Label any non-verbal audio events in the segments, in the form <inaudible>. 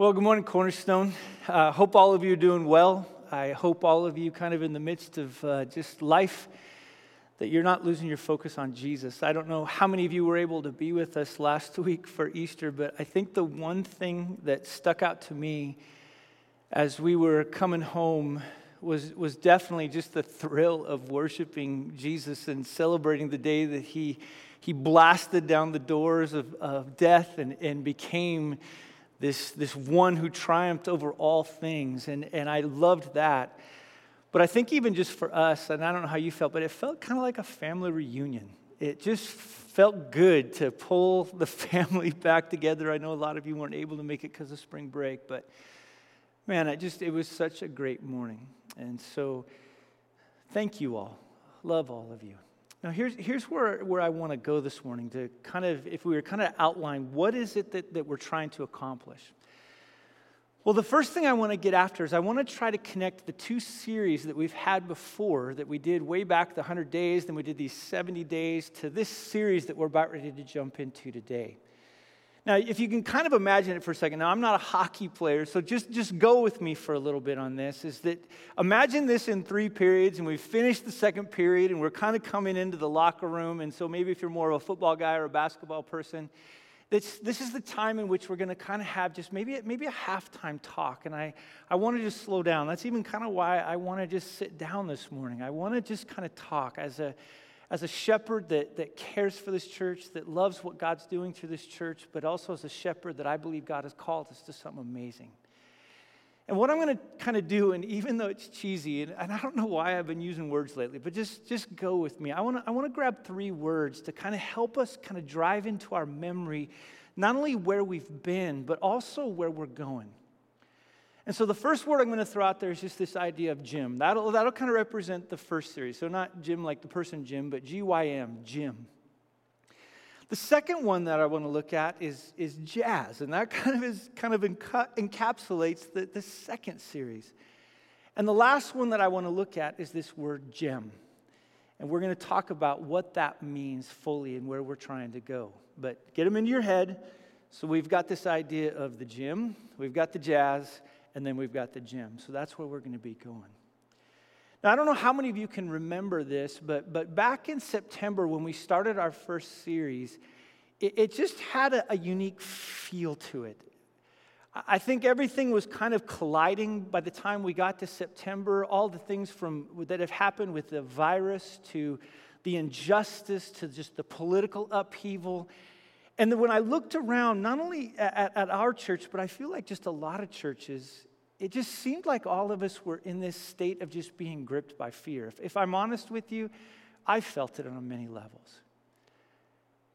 Well, good morning, Cornerstone. Uh, hope all of you are doing well. I hope all of you, kind of in the midst of uh, just life, that you're not losing your focus on Jesus. I don't know how many of you were able to be with us last <laughs> week for Easter, but I think the one thing that stuck out to me as we were coming home was, was definitely just the thrill of worshiping Jesus and celebrating the day that he, he blasted down the doors of, of death and, and became this, this one who triumphed over all things. And, and I loved that. But I think even just for us, and I don't know how you felt, but it felt kind of like a family reunion. It just felt good to pull the <laughs> family back together. I know a lot of you weren't able to make it because of spring break, but man, it just it was such a great morning. And so thank you all. Love all of you. Now, here's, here's where, where I want to go this morning to kind of, if we were kind of outline, what is it that, that we're trying to accomplish? Well, the first thing I want to get after is I want to try to connect the two series that we've had before, that we did way back the 100 days, then we did these 70 days, to this series that we're about ready to jump into today. Now, if you can kind of imagine it for a second, now I'm not a hockey player, so just, just go with me for a little bit on this. Is that imagine this in three periods, and we've finished the second period, and we're kind of coming into the locker room. And so maybe if you're more of a football guy or a basketball person, this, this is the time in which we're going to kind of have just maybe, maybe a halftime talk. And I, I want to just slow down. That's even kind of why I want to just sit down this morning. I want to just kind of talk as a as a shepherd that, that cares for this church, that loves what God's doing through this church, but also as a shepherd that I believe God has called us to something amazing. And what I'm going to kind of do, and even though it's cheesy, and, and, I don't know why I've been using words lately, but just, just go with me. I want to I want to grab three words to kind of help us kind of drive into our memory not only where we've been, but also where we're going. And so the first word I'm going to throw out there is just this idea of gym. That'll, that'll kind of represent the first series. So not Jim like the person Jim, but G Y M, gym. The second one that I want to look at is, is jazz, and that <laughs> kind of is kind of enca- encapsulates the, the second series. And the last one that I want to look at is this word gem. And we're going to talk about what that means fully and where we're trying to go. But get them into your head. So we've got this idea of the gym, we've got the jazz, and then we've got the gym. So that's where we're going to be going. Now, I don't know how many of you can remember this, but, but back in September when we started our first series, it, it just had a, a unique feel to it. I think everything was kind of colliding by the time we got to September. All the things from, that have happened with the virus to the injustice to just the political upheaval. And when I looked around, not only at, at, our church, but I feel like just a lot of churches, it just seemed like all of us were in this state of just being gripped by fear. If, if I'm honest with you, I felt it on many levels.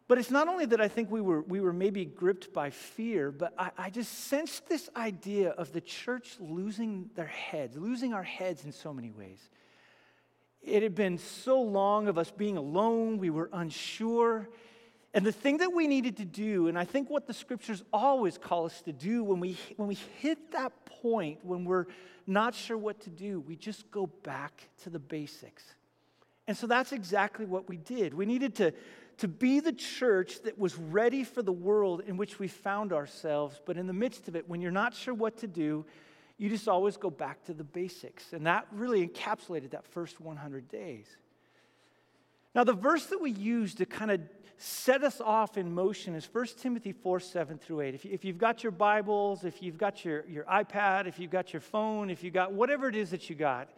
But it's not only that I think we were, we were maybe gripped by fear, but I, I just sensed this idea of the church losing their heads, losing our heads in so many ways. It had been so long of us being alone, we were unsure. And the thing that we needed to do, and I think what the scriptures always call us to do when we, when we hit that point, when we're not sure what to do, we just go back to the basics. And so that's exactly what we did. We needed to, to be the church that was ready for the world in which we found ourselves. But in the midst of it, when you're not sure what to do, you just always go back to the basics. And that really encapsulated that first 100 days. Now, the verse that we use to kind of set us off in motion is 1 Timothy 4 7 through 8. If, you, have got your Bibles, if you've got your, your iPad, if you've got your phone, if you've got whatever it is that you got,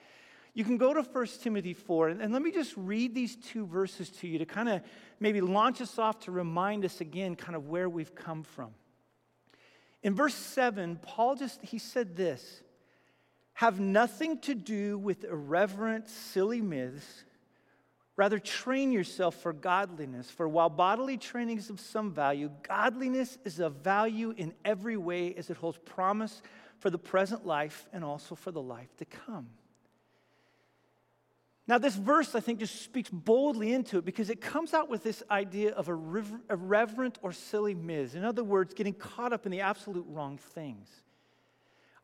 you can go to 1 Timothy 4. And, and let me just read these two verses to you to kind of maybe launch us off to remind us again kind of where we've come from. In verse 7, Paul just, he said this have nothing to do with irreverent, silly myths Rather, train yourself for godliness. For while bodily training is of some value, godliness is of value in every way as it holds promise for the present life and also for the life to come. Now, this verse, I think, just speaks boldly into it because it comes out with this idea of a irreverent or silly myths. In other words, getting caught up in the absolute wrong things.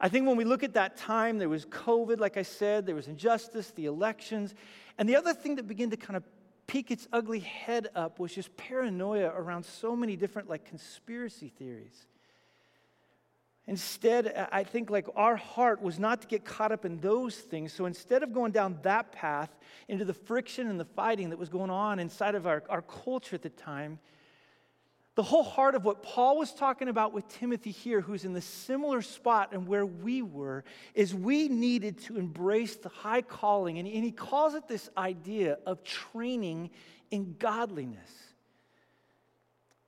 I think when we look at that time, there was COVID, like I said, there was injustice, the elections. And the other thing that began to kind of peek its ugly head up was just paranoia around so many different like conspiracy theories. Instead, I think like our heart was not to get caught up in those things. So instead of going down that path into the friction and the fighting that was going on inside of our, our culture at the time, the whole heart of what Paul was talking about with Timothy here, who's in the similar spot and where we were, is we needed to embrace the high calling. And, he calls it this idea of training in godliness.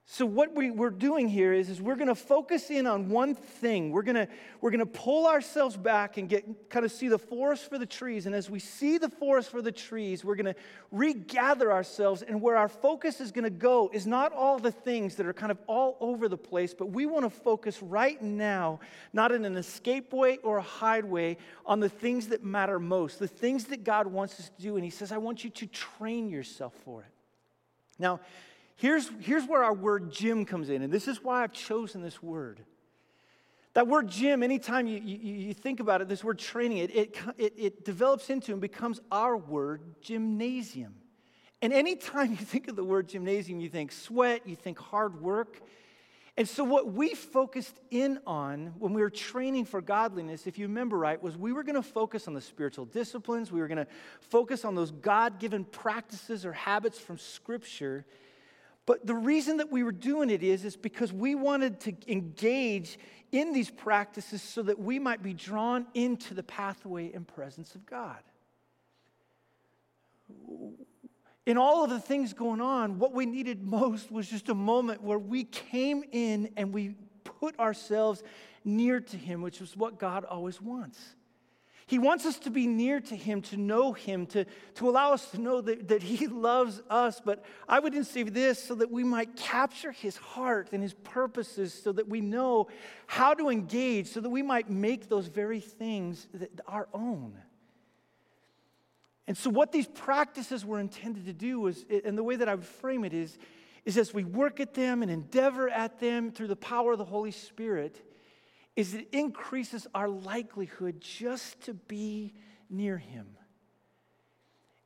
So what we, are doing here is, is we're going to focus in on one thing. We're going we're to pull ourselves back and get kind of see the forest for the trees. And as we see the forest for the trees, we're going to regather ourselves. And where our focus is going to go is not all the things that are kind of all over the place, but we want to focus right now, not in an escape way or a hide way, on the things that matter most, the things that God wants us to do. And He says, I want you to train yourself for it. Now, Here's, here's where our word gym comes in, and this is why I've chosen this word. That word gym, anytime you, you, you think about it, this word training, it, it, it, it develops into and becomes our word gymnasium. And anytime <laughs> you think of the word gymnasium, you think sweat, you think hard work. And so, what we focused in on when we were training for godliness, if you remember right, was we were going to focus on the spiritual disciplines. We were going to focus on those God given practices or habits from Scripture but the reason that we were doing it is, is because we wanted to engage in these practices so that we might be drawn into the pathway and presence of God. In all of the things going on, what we needed most was just a moment where we came in and we put ourselves near to Him, which is what God always wants. He wants us to be near to Him, to know Him, to, to allow us to know that, that He <laughs> loves us. But I would say this so that we might capture His heart and His purposes, so that we know how to engage, so that we might make those very things our own. And so, what these practices were intended to do was, and the way that I would frame it is, is as we work at them and endeavor at them through the power of the Holy Spirit is it increases our likelihood just to be near him.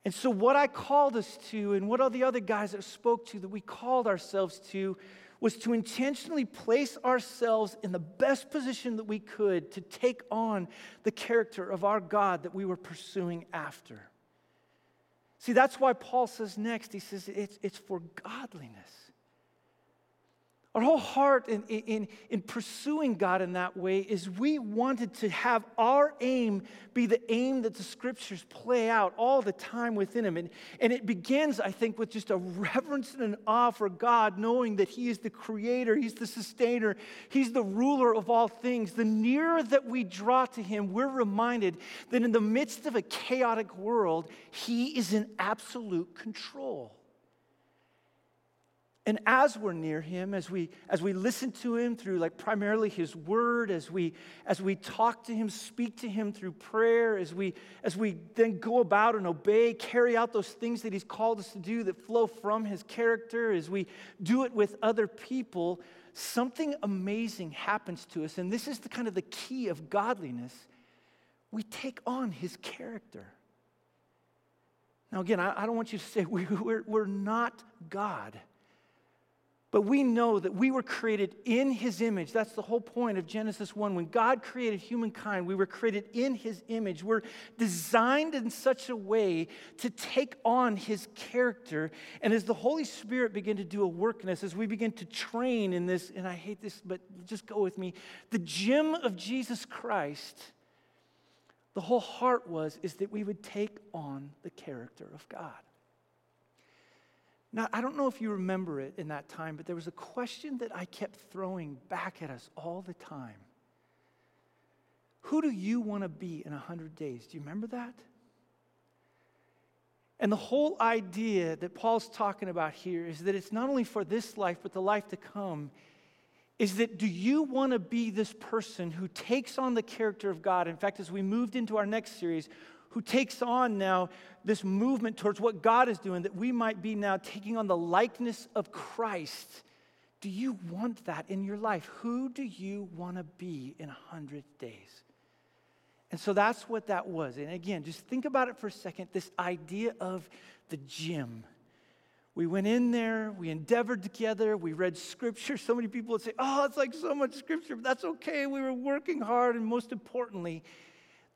And so, what I called us to, and what all the other guys that spoke to, that we called ourselves to, was to intentionally place ourselves in the best position that we could to take on the character of our God that we were pursuing after. See, that's why Paul says next, he says it's, it's for godliness. Our whole heart in, in, in pursuing God in that way is we wanted to have our aim be the aim that the scriptures play out all the time within Him. And, and it begins, I think, with just a reverence and an awe for God, knowing that He is the creator, He's the sustainer, He's the ruler of all things. The nearer that we draw to Him, we're reminded that in the midst of a chaotic world, He is in absolute control. And as we're near him, as we as we listen to him through like primarily his word, as we as we talk to him, speak to him through prayer, as we as we then go about and obey, carry out those things that he's called us to do that flow from his character, as we do it with other people, something amazing happens to us. And this is the kind of the key of godliness. We take on his character. Now, again, I, I don't want you to say <laughs> we, we're, we're not God. But we know that we were created in his image. That's the whole point of Genesis 1. When God created humankind, we were created in his image. We're designed in such a way to take on his character. And as the Holy Spirit began to do a work in us, as we begin to train in this, and I hate this, but just go with me, the gym of Jesus Christ, the whole heart was is that we would take on the character of God. Now, I don't know if you remember it in that time, but there was a question that I kept throwing back at us all the time. Who do you want to be in 100 days? Do you remember that? And the whole idea that Paul's talking about here is that it's not only for this life, but the life to come. Is that do you want to be this person who takes on the character of God? In fact, as we moved into our next series, who takes on now this movement towards what God is doing, that we might be now taking on the likeness of Christ. Do you want that in your life? Who do you want to be in 100 days? And so that's what that was. And again, just think about it for a second this idea of the gym We went in there, we endeavored together, we read scripture. So many people would say, Oh, it's like so much scripture, but that's okay. We were working hard, and most importantly,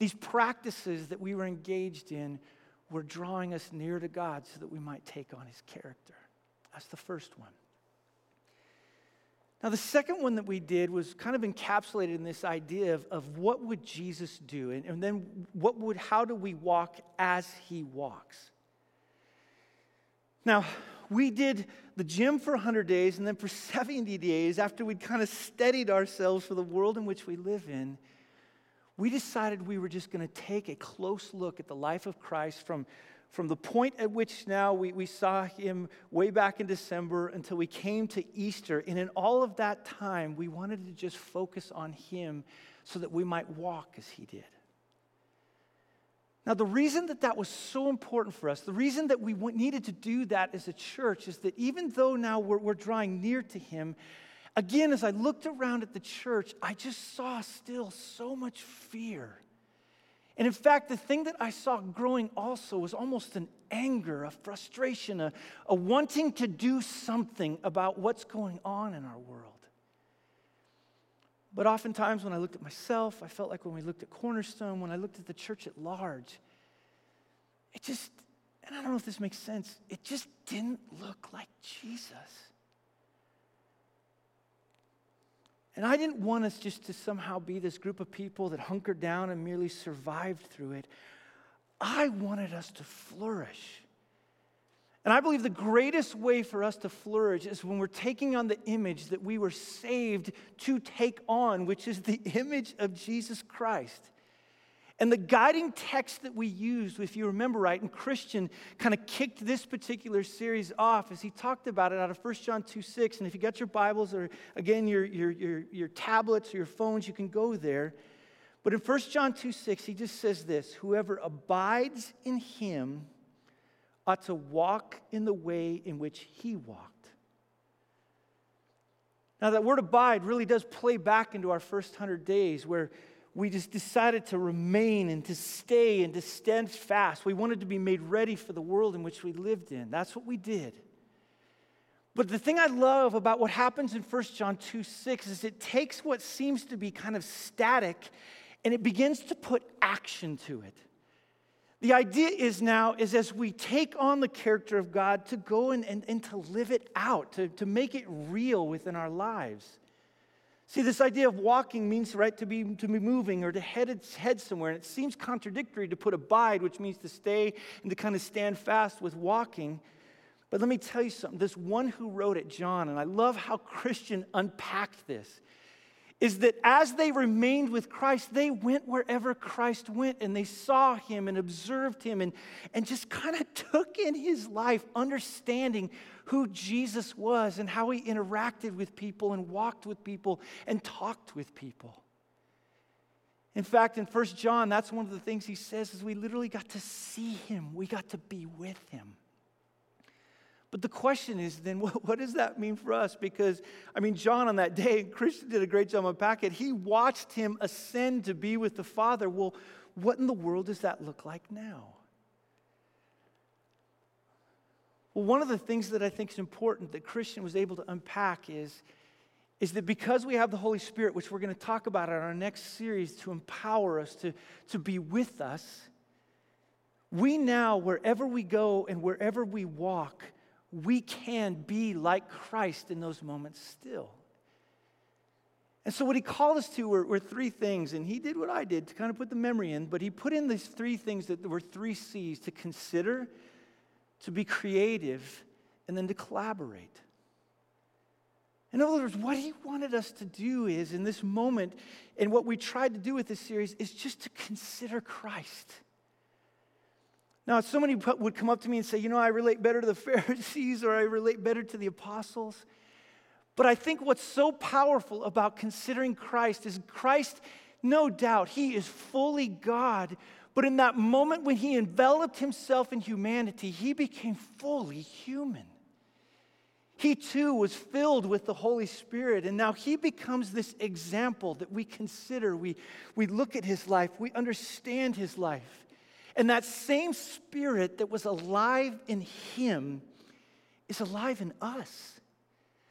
these practices that we were engaged in were drawing us near to God so that we might take on his character. That's the first one. Now, the second one that we did was kind of encapsulated in this idea of, of what would Jesus do? And, and then what would, how do we walk as he walks? Now, we did the gym for 100 days, and then for <laughs> 70 days, after we'd kind of steadied ourselves for the world in which we live in, we decided we were just going to take a close look at the life of Christ from, from the point at which now we, we saw him way back in December until we came to Easter. And in all of that time, we wanted to just focus on him so that we might walk as he did. Now, the reason that that was so important for us, the reason that we needed to do that as a church is that even though now we're, we're drawing near to him, Again, as I looked around at the church, I just saw still so much fear. And in fact, the thing that I saw growing also was almost an anger, a frustration, a, a wanting to do something about what's going on in our world. But oftentimes, when I looked at myself, I felt like when we looked at Cornerstone, when I looked at the church at large, it just, and I don't know if this makes sense, it just didn't look like Jesus. And I didn't want us just to somehow be this group of people that hunkered down and merely survived through it. I wanted us to flourish. And I believe the greatest way for us to flourish is when we're taking on the image that we were saved to take on, which is the <laughs> image of Jesus Christ. And the guiding text that we used, if you remember right, and Christian kind of kicked this particular series off as he talked about it out of 1 John 2 6. And if you got your Bibles or again your, your, your, your tablets or your phones, you can go there. But in 1 John 2 6, he just says this Whoever abides in him ought to walk in the way in which he walked. Now, that word abide really does play back into our first 100 days where we just decided to remain and to stay and to stand fast. We wanted to be made ready for the world in which we lived in. That's what we did. But the thing I love about what happens in 1 John 2 6 is it takes what seems to be kind of static and it begins to put action to it. The idea is now is as we take on the character of God to go and, and, and to live it out, to, to make it real within our lives. See, this idea of walking means, right, to be, to be moving or to head, head somewhere. And it seems contradictory to put abide, which means to stay and to kind of stand fast with walking. But let me tell you something. This one who wrote it, John, and I love how Christian unpacked this is that as they remained with Christ, they went wherever Christ went and they saw him and observed him and, and just kind of took in his life, understanding who Jesus was and how he interacted with people and walked with people and talked with people. In fact, in First John, that's one of the things he says is we literally got to see him. We got to be with him. But the question is then, <laughs> what, what, does that mean for us? Because, I mean, John on that day, and Christian did a great job unpacking it. He watched him ascend to be with the Father. Well, what in the world does that look like now? Well, one of the things that I think is important that Christian was able to unpack is, is that because we have the Holy Spirit, which we're going to talk about in our next series to empower us to, to be with us, we now, wherever we go and wherever we walk, we can be like Christ in those moments still. And so, what he called us to were, were, three things, and he did what I did to kind of put the memory in, but he put in these three things that were three C's to consider, to be creative, and then to collaborate. In other words, what he wanted us to do is in this moment, and what we tried to do with this series, is just to consider Christ. Now, somebody would come up to me and say, You know, I relate better to the <laughs> Pharisees or I relate better to the apostles. But I think what's so powerful about considering Christ is Christ, no doubt, he is fully God. But in that moment when he enveloped himself in humanity, he became fully human. He too was filled with the Holy Spirit, and now he becomes this example that we consider. We, we look at his life, we understand his life. And that same spirit that was alive in him is alive in us.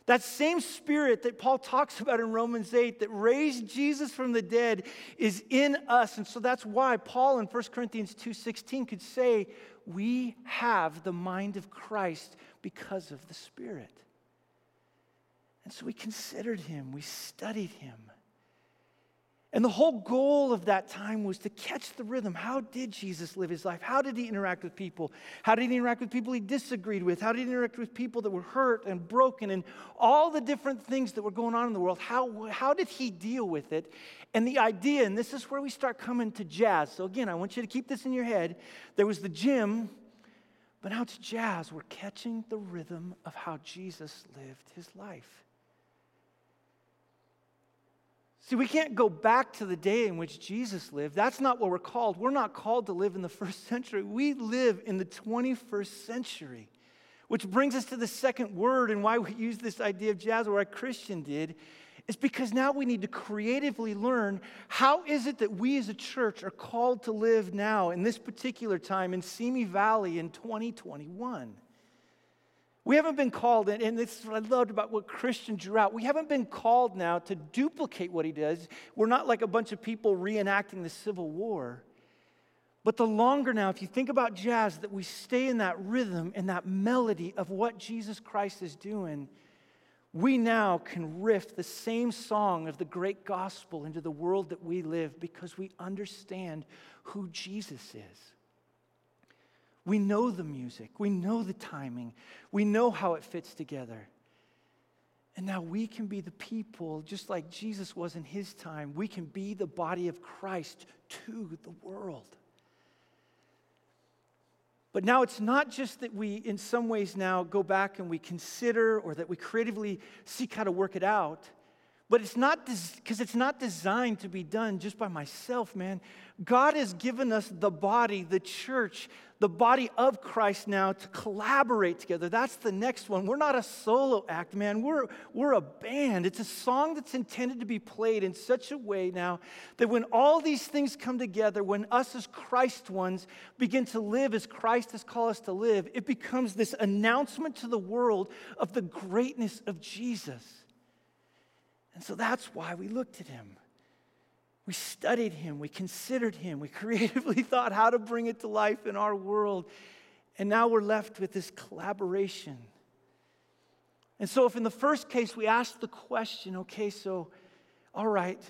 That same spirit that Paul talks about in Romans 8 that raised Jesus from the dead is in us. And so that's why Paul in 1 Corinthians 2:16 could say, "We have the mind of Christ because of the Spirit." And so we considered him, we studied him. And the whole goal of that time was to catch the rhythm. How did Jesus live his life? How did he interact with people? How did he interact with people he disagreed with? How did he interact with people that were hurt and broken and all the different things that were going on in the world? How, how did he deal with it? And the idea, and this is where we start coming to jazz. So, again, I want you to keep this in your head. There was the gym, but now it's jazz. We're catching the rhythm of how Jesus lived his life. See, we can't go back to the day in which Jesus lived. That's not what we're called. We're not called to live in the <laughs> first century. We live in the 21st century, which brings us to the second word and why we use this idea of jazz, or a Christian did, is because now we need to creatively learn how is it that we as a church are called to live now in this particular time in Simi Valley in 2021. We haven't been called, and this is what I loved about what Christian drew out. We haven't been called now to duplicate what he does. We're not like a bunch of people reenacting the Civil War. But the longer now, if you think about jazz, that we stay in that rhythm and that melody of what Jesus Christ is doing, we now can riff the same song of the great gospel into the world that we live because we understand who Jesus is. We know the music, we know the timing, we know how it fits together. And now we can be the people, just like Jesus was in his time, we can be the body of Christ to the world. But now it's not just that we, in some ways, now go back and we consider or that we creatively seek how to work it out. But it's not because it's not designed to be done just by myself, man. God has given us the body, the church, the body of Christ now to collaborate together. That's the next one. We're not a solo act, man. We're, we're a band. It's a song that's intended to be played in such a way now that when all these things come together, when us as Christ ones begin to live as Christ has called us to live, it becomes this announcement to the world of the greatness of Jesus. And so that's why we looked at him. We studied him, we considered him, we <laughs> creatively thought how to bring it to life in our world. And now we're left with this collaboration. And so, if in the first case we ask the question, okay, so, all right,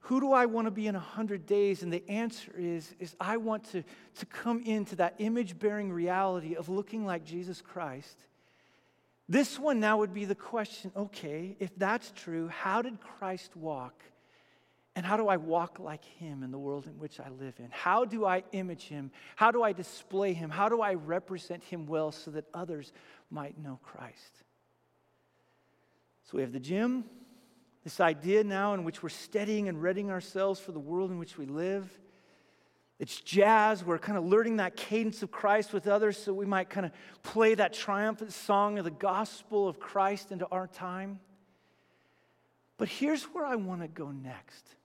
who do I want to be in 100 days? And the answer is, is I want to, to come into that image bearing reality of looking like Jesus Christ. This one now would be the question okay, if that's true, how did Christ walk? And how do I walk like him in the world in which I live in? How do I image him? How do I display him? How do I represent him well so that others might know Christ? So we have the gym, this idea now in which we're steadying and readying ourselves for the world in which we live. It's jazz. We're kind of learning that cadence of Christ with others so we might kind of play that triumphant song of the gospel of Christ into our time. But here's where I want to go next.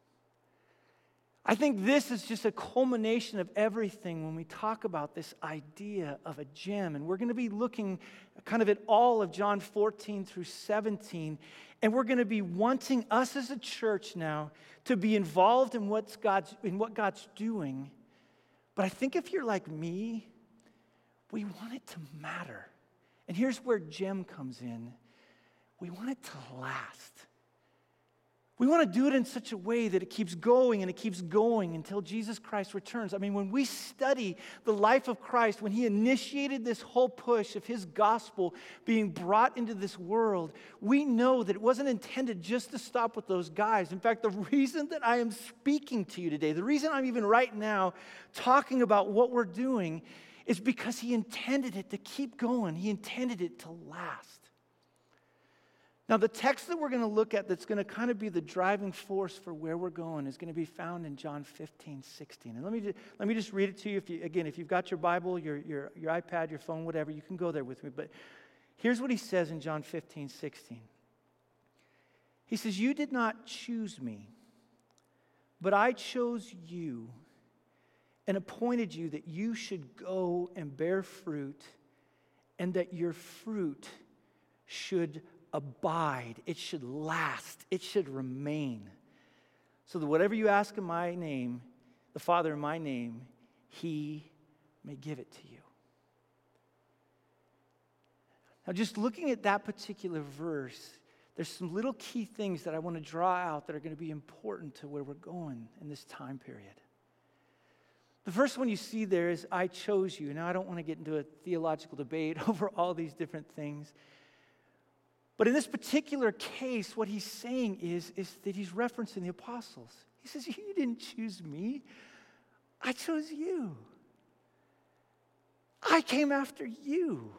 I think this is just a culmination of everything when we talk about this idea of a gem. And we're going to be looking kind of at all of John 14 through 17. And we're going to be wanting us as a church now to be involved in, what's God's, in what God's doing. But I think if you're like me, we want it to matter. And here's where gem comes in we want it to last. We want to do it in such a way that it keeps going and it keeps going until Jesus Christ returns. I mean, when we study the life of Christ, when he initiated this whole push of his gospel being brought into this world, we know that it wasn't intended just to stop with those guys. In fact, the reason that I am speaking to you today, the reason I'm even right now talking about what we're doing, is because he intended it to keep going, he intended it to last. Now, the text that we're going to look at that's going to kind of be the driving force for where we're going is going to be found in John 15, 16. And let me, just, let me just read it to you. If you. Again, if you've got your Bible, your, your, your iPad, your phone, whatever, you can go there with me. But here's what he says in John 15, 16. He says, You did not choose me, but I chose you and appointed you that you should go and bear fruit and that your fruit should abide, it should last, it should remain. So that whatever you ask in my name, the Father in my name, he may give it to you. Now, just looking at that particular verse, there's some little key things that I want to draw out that are going to be important to where we're going in this time period. The first one you see there is, I chose you. Now, I don't want to get into a theological debate <laughs> over all these different things. But in this particular case, what he's saying is, is that he's referencing the apostles. He says, You didn't choose me, I chose you. I came after you.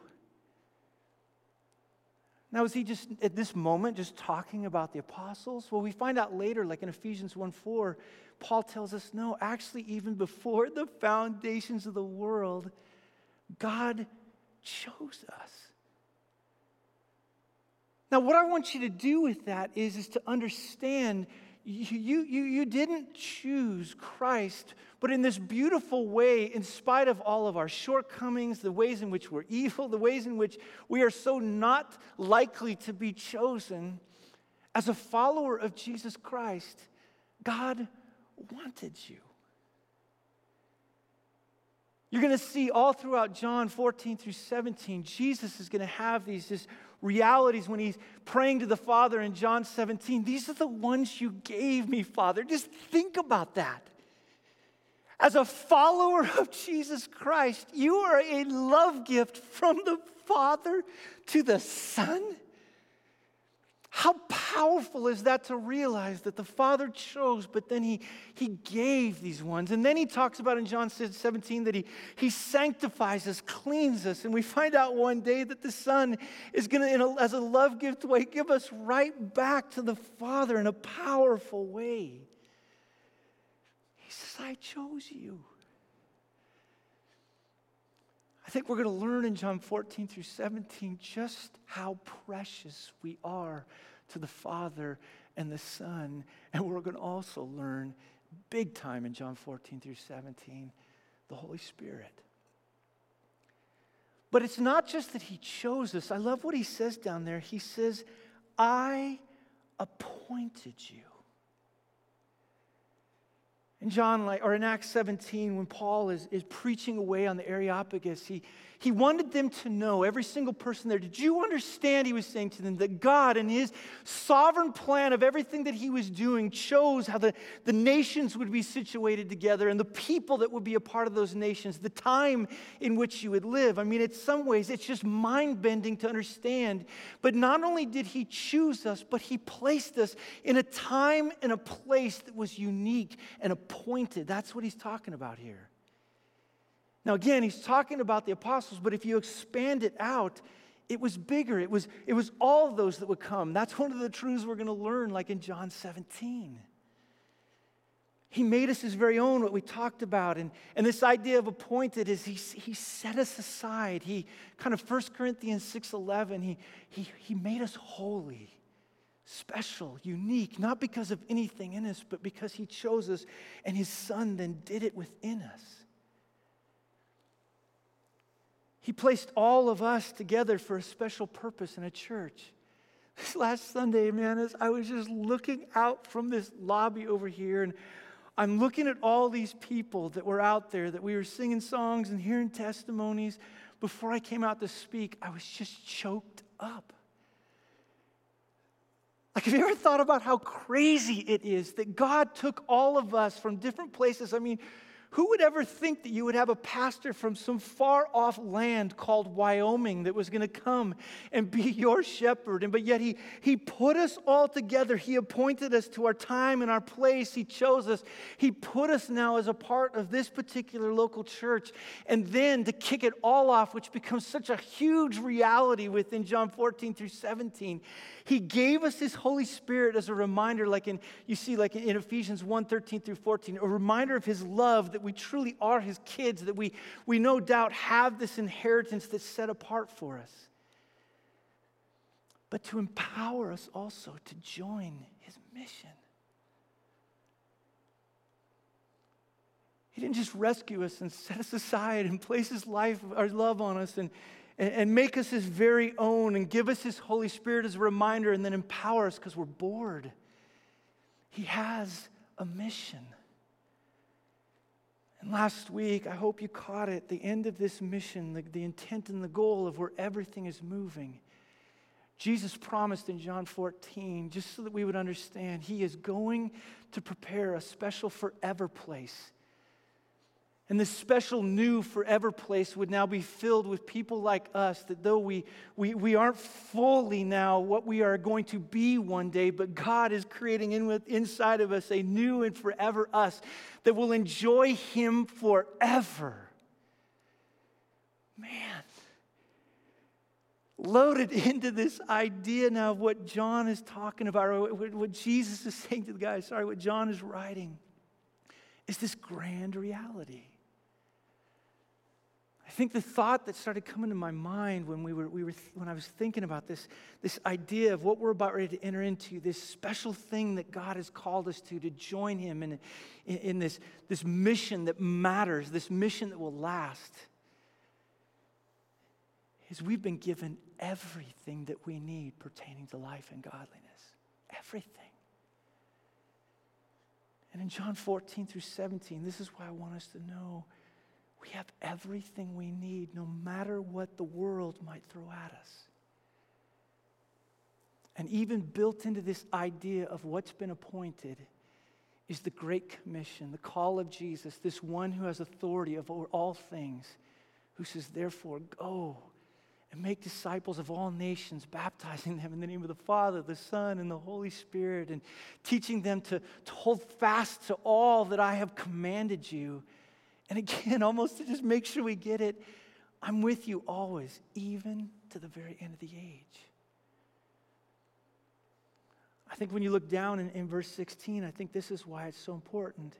Now, is he just at this moment just talking about the apostles? Well, we find out later, like in Ephesians 1 4, Paul tells us no, actually, even before the foundations of the world, God chose us. Now, what I want you to do with that is, is to understand you, you, you didn't choose Christ, but in this beautiful way, in spite of all of our shortcomings, the ways in which we're <laughs> evil, the ways in which we are so not likely to be chosen, as a follower of Jesus Christ, God wanted you. You're going to see all throughout John 14 through 17, Jesus is going to have these just realities when he's praying to the Father in John 17. These are the ones you gave me, Father. Just think about that. As a follower of Jesus Christ, you are a love gift from the Father to the Son. How powerful is that to realize that the Father chose, but then He, he gave these ones? And then He talks about in John 17 that He, he sanctifies us, cleans us. And we find out one day that the Son is going to, as a love gift way, give us right back to the Father in a powerful way. He says, I chose you. I think we're going to learn in John 14 through 17 just how precious we are to the Father and the Son. And we're going to also learn big time in John 14 through 17 the Holy Spirit. But it's not just that He chose us. I love what He says down there. He says, I appointed you. In John, or in Acts 17, when Paul is, is preaching away on the Areopagus, he, he wanted them to know, every single person there, did you understand, he was saying to them, that God and his sovereign plan of everything that he was doing chose how the, the nations would be situated together and the people that would be a part of those nations, the time in which you would live. I mean, in some ways, it's just mind bending to understand. But not only did he choose us, but he placed us in a time and a place that was unique and appointed. That's what he's talking about here. Now, again, he's talking about the apostles, but if you expand it out, it was bigger. It was, it was all those that would come. That's one of the truths we're going to learn, like in John 17. He made us his very own, what we talked about. And, and this idea of appointed is he, he set us aside. He kind of 1 Corinthians 6.11, he, he, he made us holy, special, unique, not because of anything in us, but because he chose us and his son then did it within us. He placed all of us together for a special purpose in a church. This last Sunday, man, as I was just looking out from this lobby over here, and I'm looking at all these people that were out there, that we were singing songs and hearing testimonies. Before I came out to speak, I was just choked up. Like, have you ever thought about how crazy it is that God took all of us from different places? I mean, who would ever think that you would have a pastor from some far off land called Wyoming that was going to come and be <laughs> your shepherd? And but yet he, he put us all together. He appointed us to our time and our place. He chose us. He put us now as a part of this particular local church. And then to kick it all off, which becomes such a huge reality within John 14 through 17, he gave us his Holy Spirit as a reminder, like in you see, like in Ephesians 1 13 through 14, a reminder of his love that we truly are his kids, that we, we no doubt have this inheritance that's set apart for us. But to empower us also to join his mission. He didn't just rescue us and set us aside and place his life, our love on us and, and, and make us his very own and give us his Holy Spirit as a reminder and then empower us because we're bored. He has a mission. And last week, I hope you caught it the end of this mission, the, the intent and the goal of where everything is moving. Jesus promised in John 14, just so that we would understand, He is going to prepare a special forever place and this special new forever place would now be filled with people like us, that though we, we, we aren't fully now what we are going to be one day, but God is creating in with, inside of us a new and forever us that will enjoy Him forever. Man, loaded <laughs> into this idea now of what John is talking about, or what Jesus is saying to the guys, sorry, what John is writing, is this grand reality. I think the thought that started coming to my mind when, we were, we were, when I was thinking about this, this idea of what we're about ready to enter into, this special thing that God has called us to, to join Him in, in, in this, this mission that matters, this mission that will last, is we've been given everything that we need pertaining to life and godliness. Everything. And in John 14 through 17, this is why I want us to know we have everything we need, no matter what the world might throw at us. And even built into this idea of what's been appointed is the Great Commission, the call of Jesus, this one who has authority over all things, who says, Therefore, go and make disciples of all nations, <laughs> baptizing them in the name of the Father, the Son, and the Holy Spirit, and teaching them to, to hold fast to all that I have commanded you. And again, <laughs> almost to just make sure we get it, I'm with you always, even to the very end of the age. I think when you look down in, in, verse 16, I think this is why it's so important.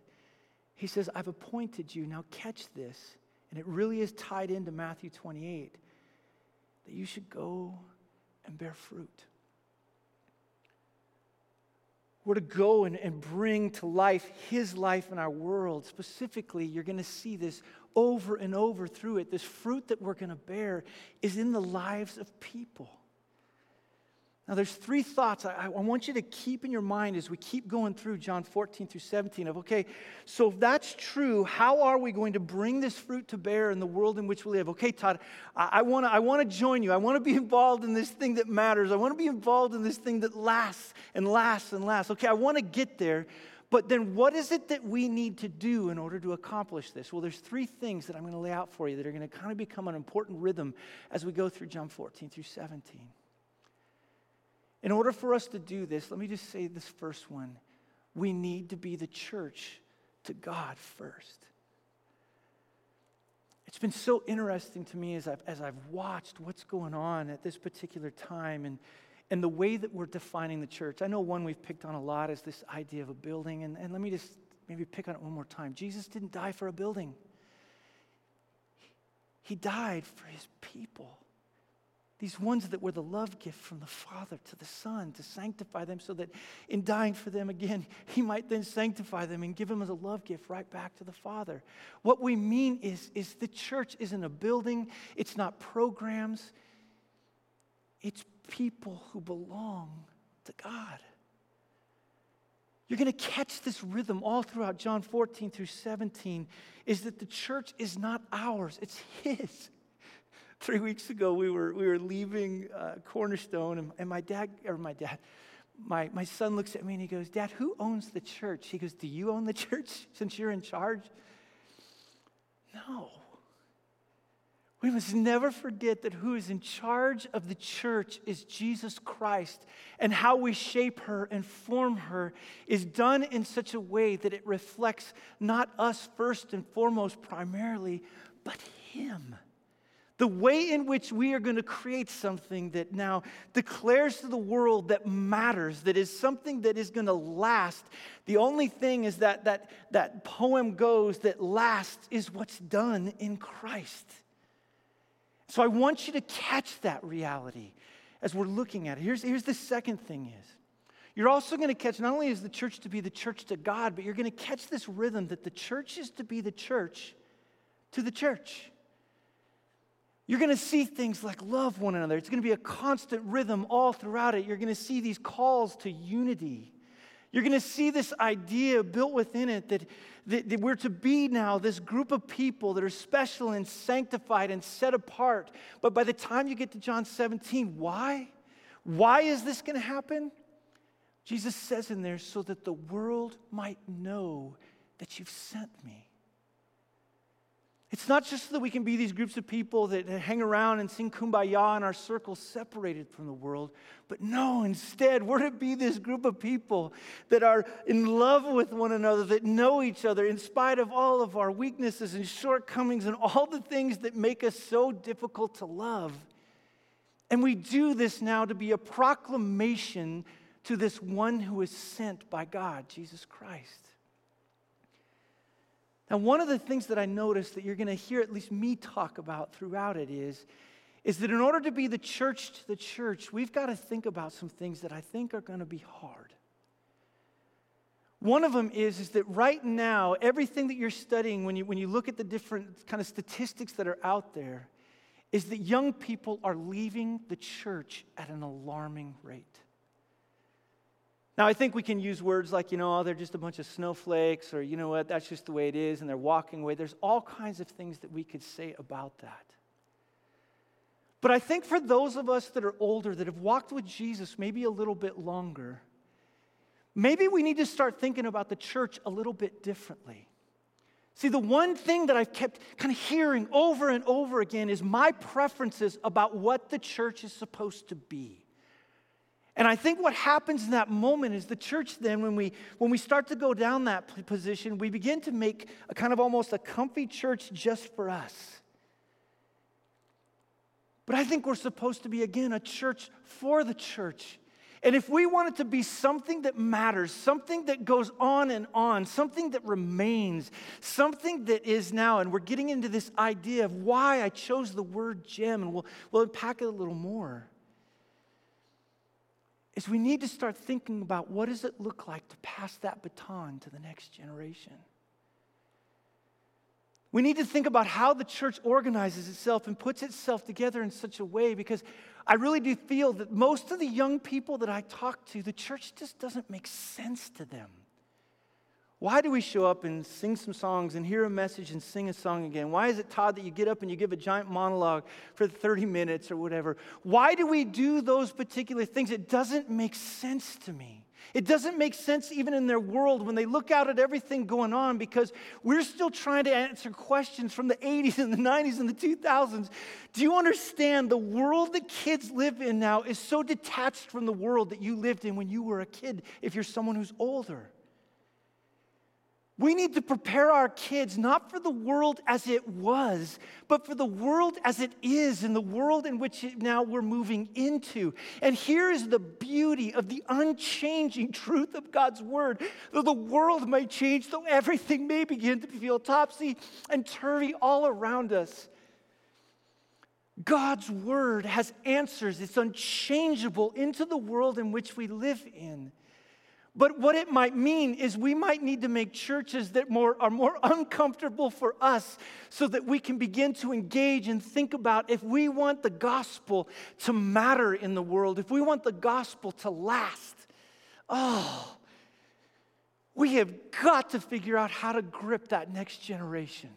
He says, I've appointed you. Now catch this. And it really is tied into Matthew 28 that you should go and bear fruit. We're to go and, and bring to life His life in our world. Specifically, you're going to see this over and over through it. This fruit that we're going to bear is in the lives of people. Now, there's three thoughts I, I, want you to keep in your mind as we keep going through John 14 through 17 of, okay, so if that's true, how are we going to bring this fruit to bear in the world in which we live? Okay, Todd, I, I want to I wanna join you. I want to be involved in this thing that matters. I want to be involved in this thing that lasts and lasts and lasts. Okay, I want to get there. But then what is it that we need to do in order to accomplish this? Well, there's three things that I'm going to lay out for you that are going to kind of become an important rhythm as we go through John 14 through 17. In order for us to do this, let me just say this first one. We need to be the church to God first. It's been so interesting to me as I've, as I've watched what's going on at this particular time and, and the way that we're defining the church. I know one we've picked on a lot is this idea of a building. And, and let me just maybe pick on it one more time. Jesus didn't die for a building, He died for His people. These ones that were the love gift from the Father to the Son to sanctify them so that in dying for them again, <laughs> He might then sanctify them and give them as a love gift right back to the Father. What we mean is, is the church isn't a building, it's not programs, it's people who belong to God. You're going to catch this rhythm all throughout John 14 through 17 is that the church is not ours, it's His. Three weeks ago, we were, we were leaving uh, Cornerstone, and, and my dad, or my dad, my, my son looks at me and he goes, Dad, who owns the church? He goes, Do you own the <laughs> church since you're in charge? No. We must never forget that who is in charge of the church is Jesus Christ, and how we shape her and form her is done in such a way that it reflects not us first and foremost primarily, but Him. The way in which we are going to create something that now declares to the world that matters, that is something that is going to last. The only thing is that that, that poem goes that lasts is what's done in Christ. So I want you to catch that reality as we're looking at it. Here's, here's the second thing is you're also going to catch not only is the church to be the church to God, but you're going to catch this rhythm that the church is to be the church to the church. You're going to see things like love one another. It's going to be a constant rhythm all throughout it. You're going to see these calls to unity. You're going to see this idea built within it that, that, that, we're to be now this group of people that are special and sanctified and set apart. But by the time you get to John 17, why? Why is this going to happen? Jesus says in there, so that the world might know that you've sent me. It's not just so that we can be these groups of people that hang around and sing kumbaya in our circles separated from the world, but no, instead, we're to be this group of people that are in love with one another, that know each other in spite of all of our weaknesses and shortcomings and all the things that make us so difficult to love. And we do this now to be a proclamation to this one who is sent by God, Jesus Christ. Now, one of the things that I noticed that you're going to hear at least me talk about throughout it is, is that in order to be the church to the church, we've got to think about some things that I think are going to be hard. One of them is, is that right now, everything that you're studying, when you, when you look at the different kind of statistics that are out there, is that young people are leaving the church at an alarming rate. Now, I think we can use words like, you know, oh, they're just a bunch of snowflakes, or, you know what, that's just the way it is, and they're walking away. There's all kinds of things that we could say about that. But I think for those of us that are older, that have walked with Jesus maybe a little bit longer, maybe we need to start thinking about the church a little bit differently. See, the one thing that I've kept kind of hearing over and over again is my preferences about what the church is supposed to be. And I think what happens in that moment is the church then, when we, when we start to go down that position, we begin to make a kind of almost a comfy church just for us. But I think we're supposed to be, again, a church for the church. And if we want it to be something that matters, something that goes on and on, something that remains, something that is now, and we're getting into this idea of why I chose the word gem, and we'll, we'll unpack it a little more is we need to start thinking about what does it look like to pass that baton to the next generation. We need to think about how the church organizes itself and puts itself together in such a way because I really do feel that most of the young people that I talk to, the church just doesn't make sense to them. Why do we show up and sing some songs and hear a message and sing a song again? Why is it, Todd, that you get up and you give a giant monologue for 30 minutes or whatever? Why do we do those particular things? It doesn't make sense to me. It doesn't make sense even in their world when they look out at everything going on because we're still trying to answer questions from the 80s and the 90s and the 2000s. Do you understand the world that kids live in now is so detached from the world that you lived in when you were a kid if you're someone who's older? We need to prepare our kids not for the world as it was, but for the world as it is and the world in which now we're moving into. And here is the beauty of the unchanging truth of God's word. Though the world may change, though everything may begin to feel topsy and turvy all around us, God's word has answers. It's unchangeable into the world in which we live in. But what it might mean is we might need to make churches that more, are more <laughs> uncomfortable for us so that we can begin to engage and think about if we want the gospel to matter in the world, if we want the gospel to last. Oh, we have got to figure out how to grip that next generation.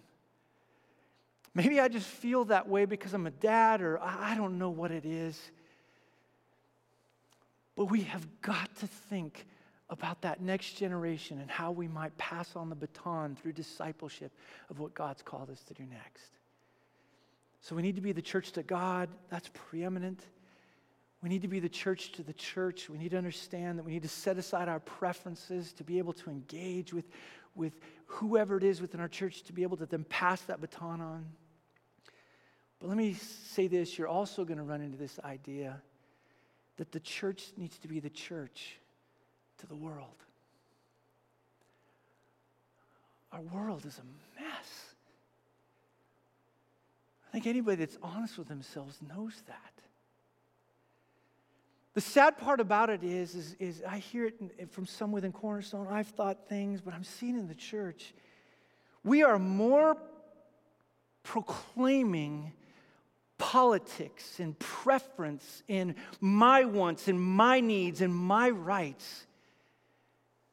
Maybe I just feel that way because I'm a dad, or I don't know what it is. But we have got to think about that next generation and how we might pass on the baton through discipleship of what God's called us to do next. So we need to be the church to God, that's preeminent. We need to be the church to the church. We need to understand that we need to set aside our preferences to be able to engage with, with whoever it is within our church to be able to then pass that baton on. But let me say this you're also going to run into this idea that the church needs to be the church to the world. Our world is a mess. I think anybody that's honest with themselves knows that. The sad part about it is, is, is I hear it from some within Cornerstone. I've thought things, but I'm seeing in the church, we are more proclaiming politics and preference in my wants and my needs and my rights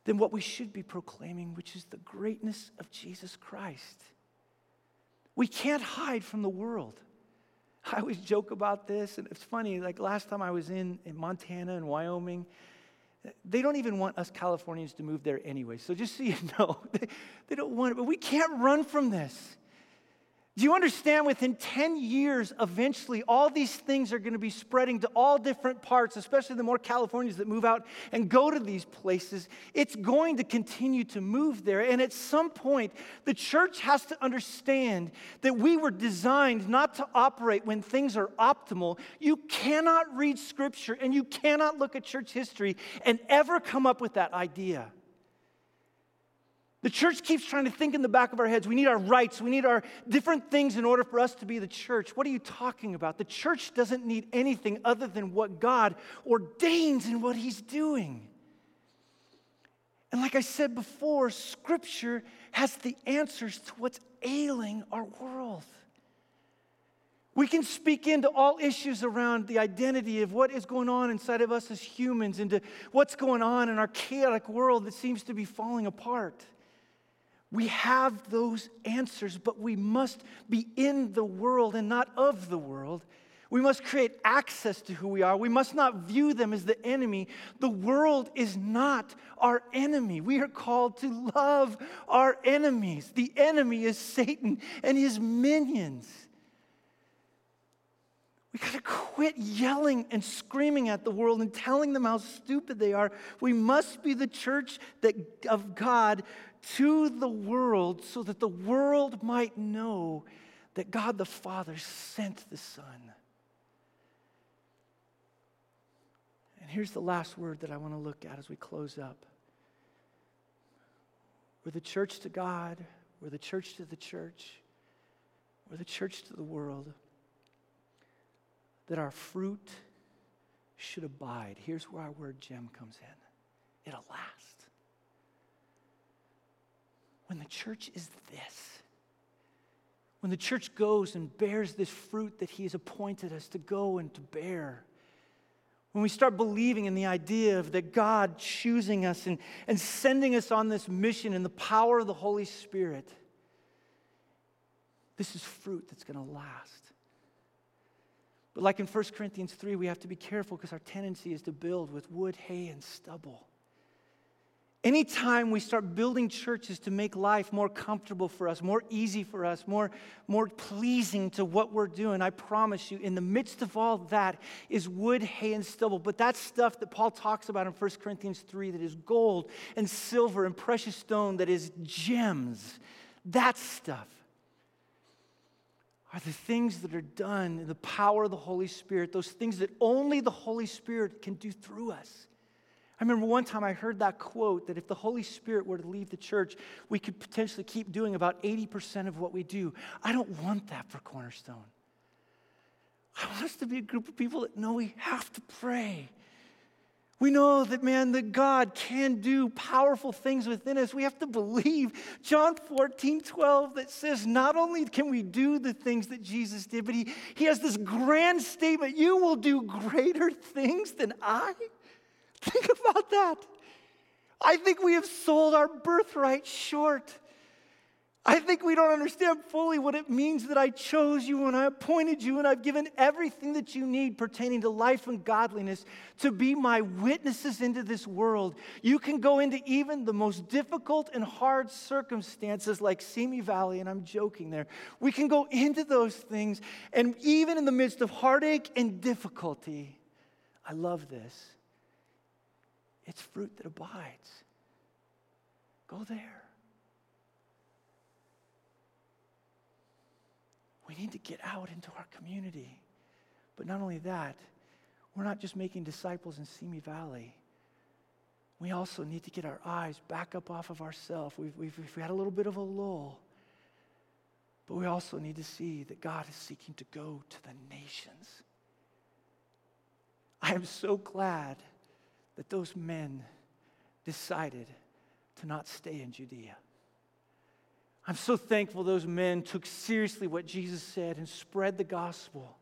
than what we should be proclaiming, which is the greatness of Jesus Christ. We can't hide from the world. <laughs> I always joke about this, and it's funny. Like last time I was in, in Montana and Wyoming, they don't even want us Californians to move there anyway. So just so you <laughs> know, they, they don't want it, but we can't run from this. Do you understand? Within 10 years, eventually, all these things are going to be spreading to all different parts, especially the more Californians that move out and go to these places. It's going to continue to move there. And at some point, the church has to understand that we were designed not to operate when things are optimal. You cannot read scripture and you cannot look at church history and ever come up with that idea. The church keeps trying to think in the back of our heads. We need our rights. We need our different things in order for us to be the church. What are you talking about? The church doesn't need anything other than what God ordains and what He's doing. And like I said before, Scripture has the answers to what's ailing our world. We can speak into all issues around the identity of what is going on inside of us as humans, into what's going on in our chaotic world that seems to be falling apart. We have those answers, but we must be in the world and not of the world. We must create access to who we are. We must not view them as the enemy. The world is not our enemy. We are called to love our enemies. The enemy is Satan and his minions. We got to quit yelling and screaming at the world and telling them how stupid they are. We must be the church that, of God to the world so that the world might know that God the Father sent the Son. And here's the last word that I want to look at as we close up. We're the church to God, we're the church to the church, we're the church to the world. That our fruit should abide. Here's where our word gem comes in it'll last. When the church is this, when the church goes and bears this fruit that He has appointed us to go and to bear, when we start believing in the idea of that God choosing us and, and sending us on this mission in the power of the Holy Spirit, this is fruit that's going to last. But like in 1 Corinthians 3, we have to be careful because our tendency is to build with wood, hay, and stubble. Anytime we start building churches to make life more comfortable for us, more easy for us, more, more pleasing to what we're doing, I promise you, in the midst of all that is wood, hay, and stubble. But that stuff that Paul talks about in 1 Corinthians 3 that is gold and silver and precious stone, that is gems, that stuff are the things that are done in the power of the Holy Spirit, those things that only the Holy Spirit can do through us. I remember one time I heard that quote that if the Holy Spirit were to leave the church, we could potentially keep doing about 80% of what we do. I don't want that for Cornerstone. I want us to be a group of people that know we have to pray. We know that, man, that God can do powerful things within us. We have to believe John 14, 12 that says not only can we do the things that Jesus did, but he, he has this grand statement you will do greater things than I. <laughs> Think about that. I think we have sold our birthright short. I think we don't understand fully what it means that I chose you and I appointed you and I've given everything that you need pertaining to life and godliness to be my witnesses into this world. You can go into even the most difficult and hard circumstances like Simi Valley, and I'm joking there. We can go into those things, and even in the midst of heartache and difficulty, I love this it's fruit that abides. Go there. We need to get out into our community. But not only that, we're not just making disciples in Simi Valley. We also need to get our eyes back up off of ourselves. We've, we've, we've had a little bit of a lull. But we also need to see that God is seeking to go to the nations. I am so glad that those men decided to not stay in Judea. I'm so thankful those men took seriously what Jesus said and spread the gospel.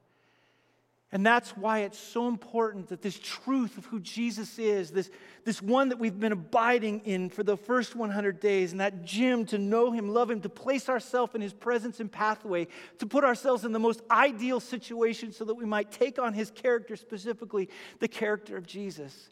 And that's why it's so important that this truth of who Jesus is, this, this one that we've been abiding in for the first 100 days, and that gym to know him, love him, to place ourselves in his presence and pathway, to put ourselves in the most ideal situation so that we might take on his character, specifically the character of Jesus.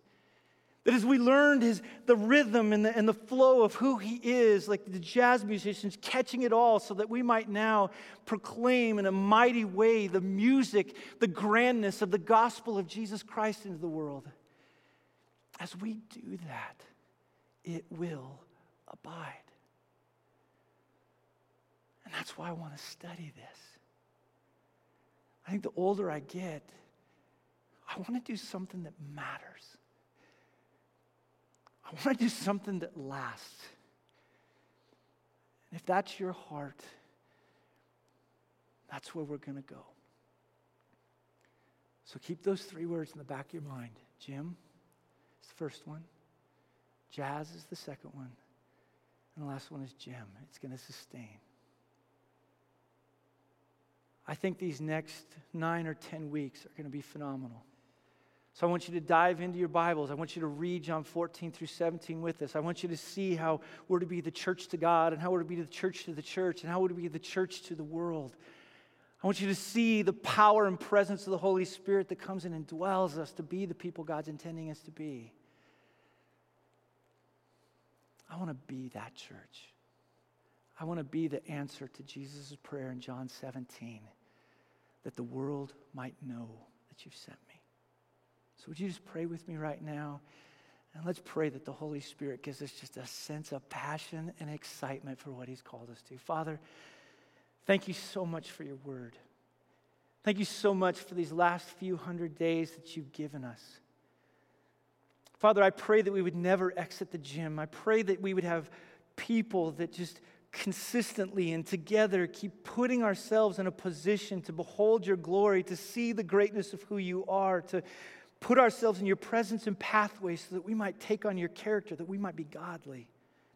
That as we learned his, the rhythm and the, and the flow of who he is, like the jazz musicians, catching it all so that we might now proclaim in a mighty way the music, the grandness of the gospel of Jesus Christ into the world. As we do that, it will abide. And that's why I want to study this. I think the older I get, I want to do something that matters. I want to do something that lasts. And if that's your heart, that's where we're going to go. So keep those three words in the back of your mind. Gym is the first one, jazz is the second one, and the last one is gem. It's going to sustain. I think these next nine or 10 weeks are going to be phenomenal. So I want you to dive into your Bibles. I want you to read John 14 through 17 with us. I want you to see how we're to be the church to God and how we're to be the church to the church and how we're to be the church to the world. I want you to see the power and presence of the Holy Spirit that comes in and dwells us to be the people God's intending us to be. I want to be that church. I want to be the answer to Jesus' prayer in John 17 that the world might know that you've sent me. So, would you just pray with me right now? And let's pray that the Holy Spirit gives us just a sense of passion and excitement for what He's called us to. Father, thank you so much for your word. Thank you so much for these last few hundred days that you've given us. Father, I pray that we would never exit the gym. I pray that we would have people that just consistently and together keep putting ourselves in a position to behold your glory, to see the greatness of who you are, to put ourselves in your presence and pathway so that we might take on your character, that we might be godly,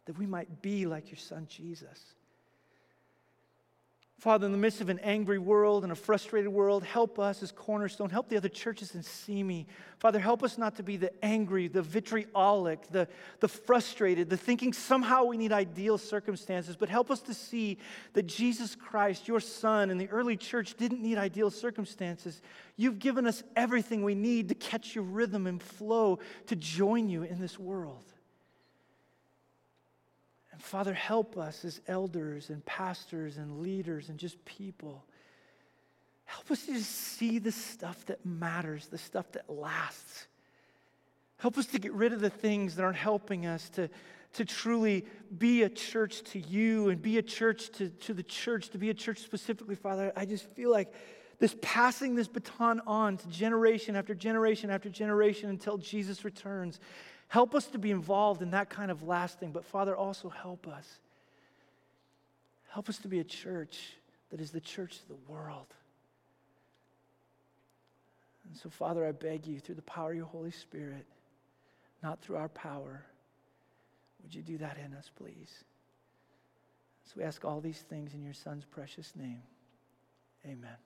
that we might be like your son Jesus. Father, in the midst of an angry world and a frustrated world, help us as cornerstone. Help the other churches and Simi. Father, help us not to be the angry, the vitriolic, the, the frustrated, the thinking somehow we need ideal circumstances, but help us to see that Jesus Christ, your Son, and the early church didn't need ideal circumstances. You've given us everything we need to catch your rhythm and flow to join you in this world. And Father, help us as elders and pastors and leaders and just people. Help us to just see the stuff that matters, the stuff that lasts. Help us to get rid of the things that aren't helping us to, to truly be a church to you and be a church to, to the church, to be a church specifically, Father. I just feel like this passing this baton on to generation after generation after generation until Jesus returns. Help us to be involved in that kind of lasting, but Father, also help us. Help us to be a church that is the church of the world. And so, Father, I beg you, through the power of your Holy Spirit, not through our power, would you do that in us, please? So we ask all these things in your Son's precious name. Amen.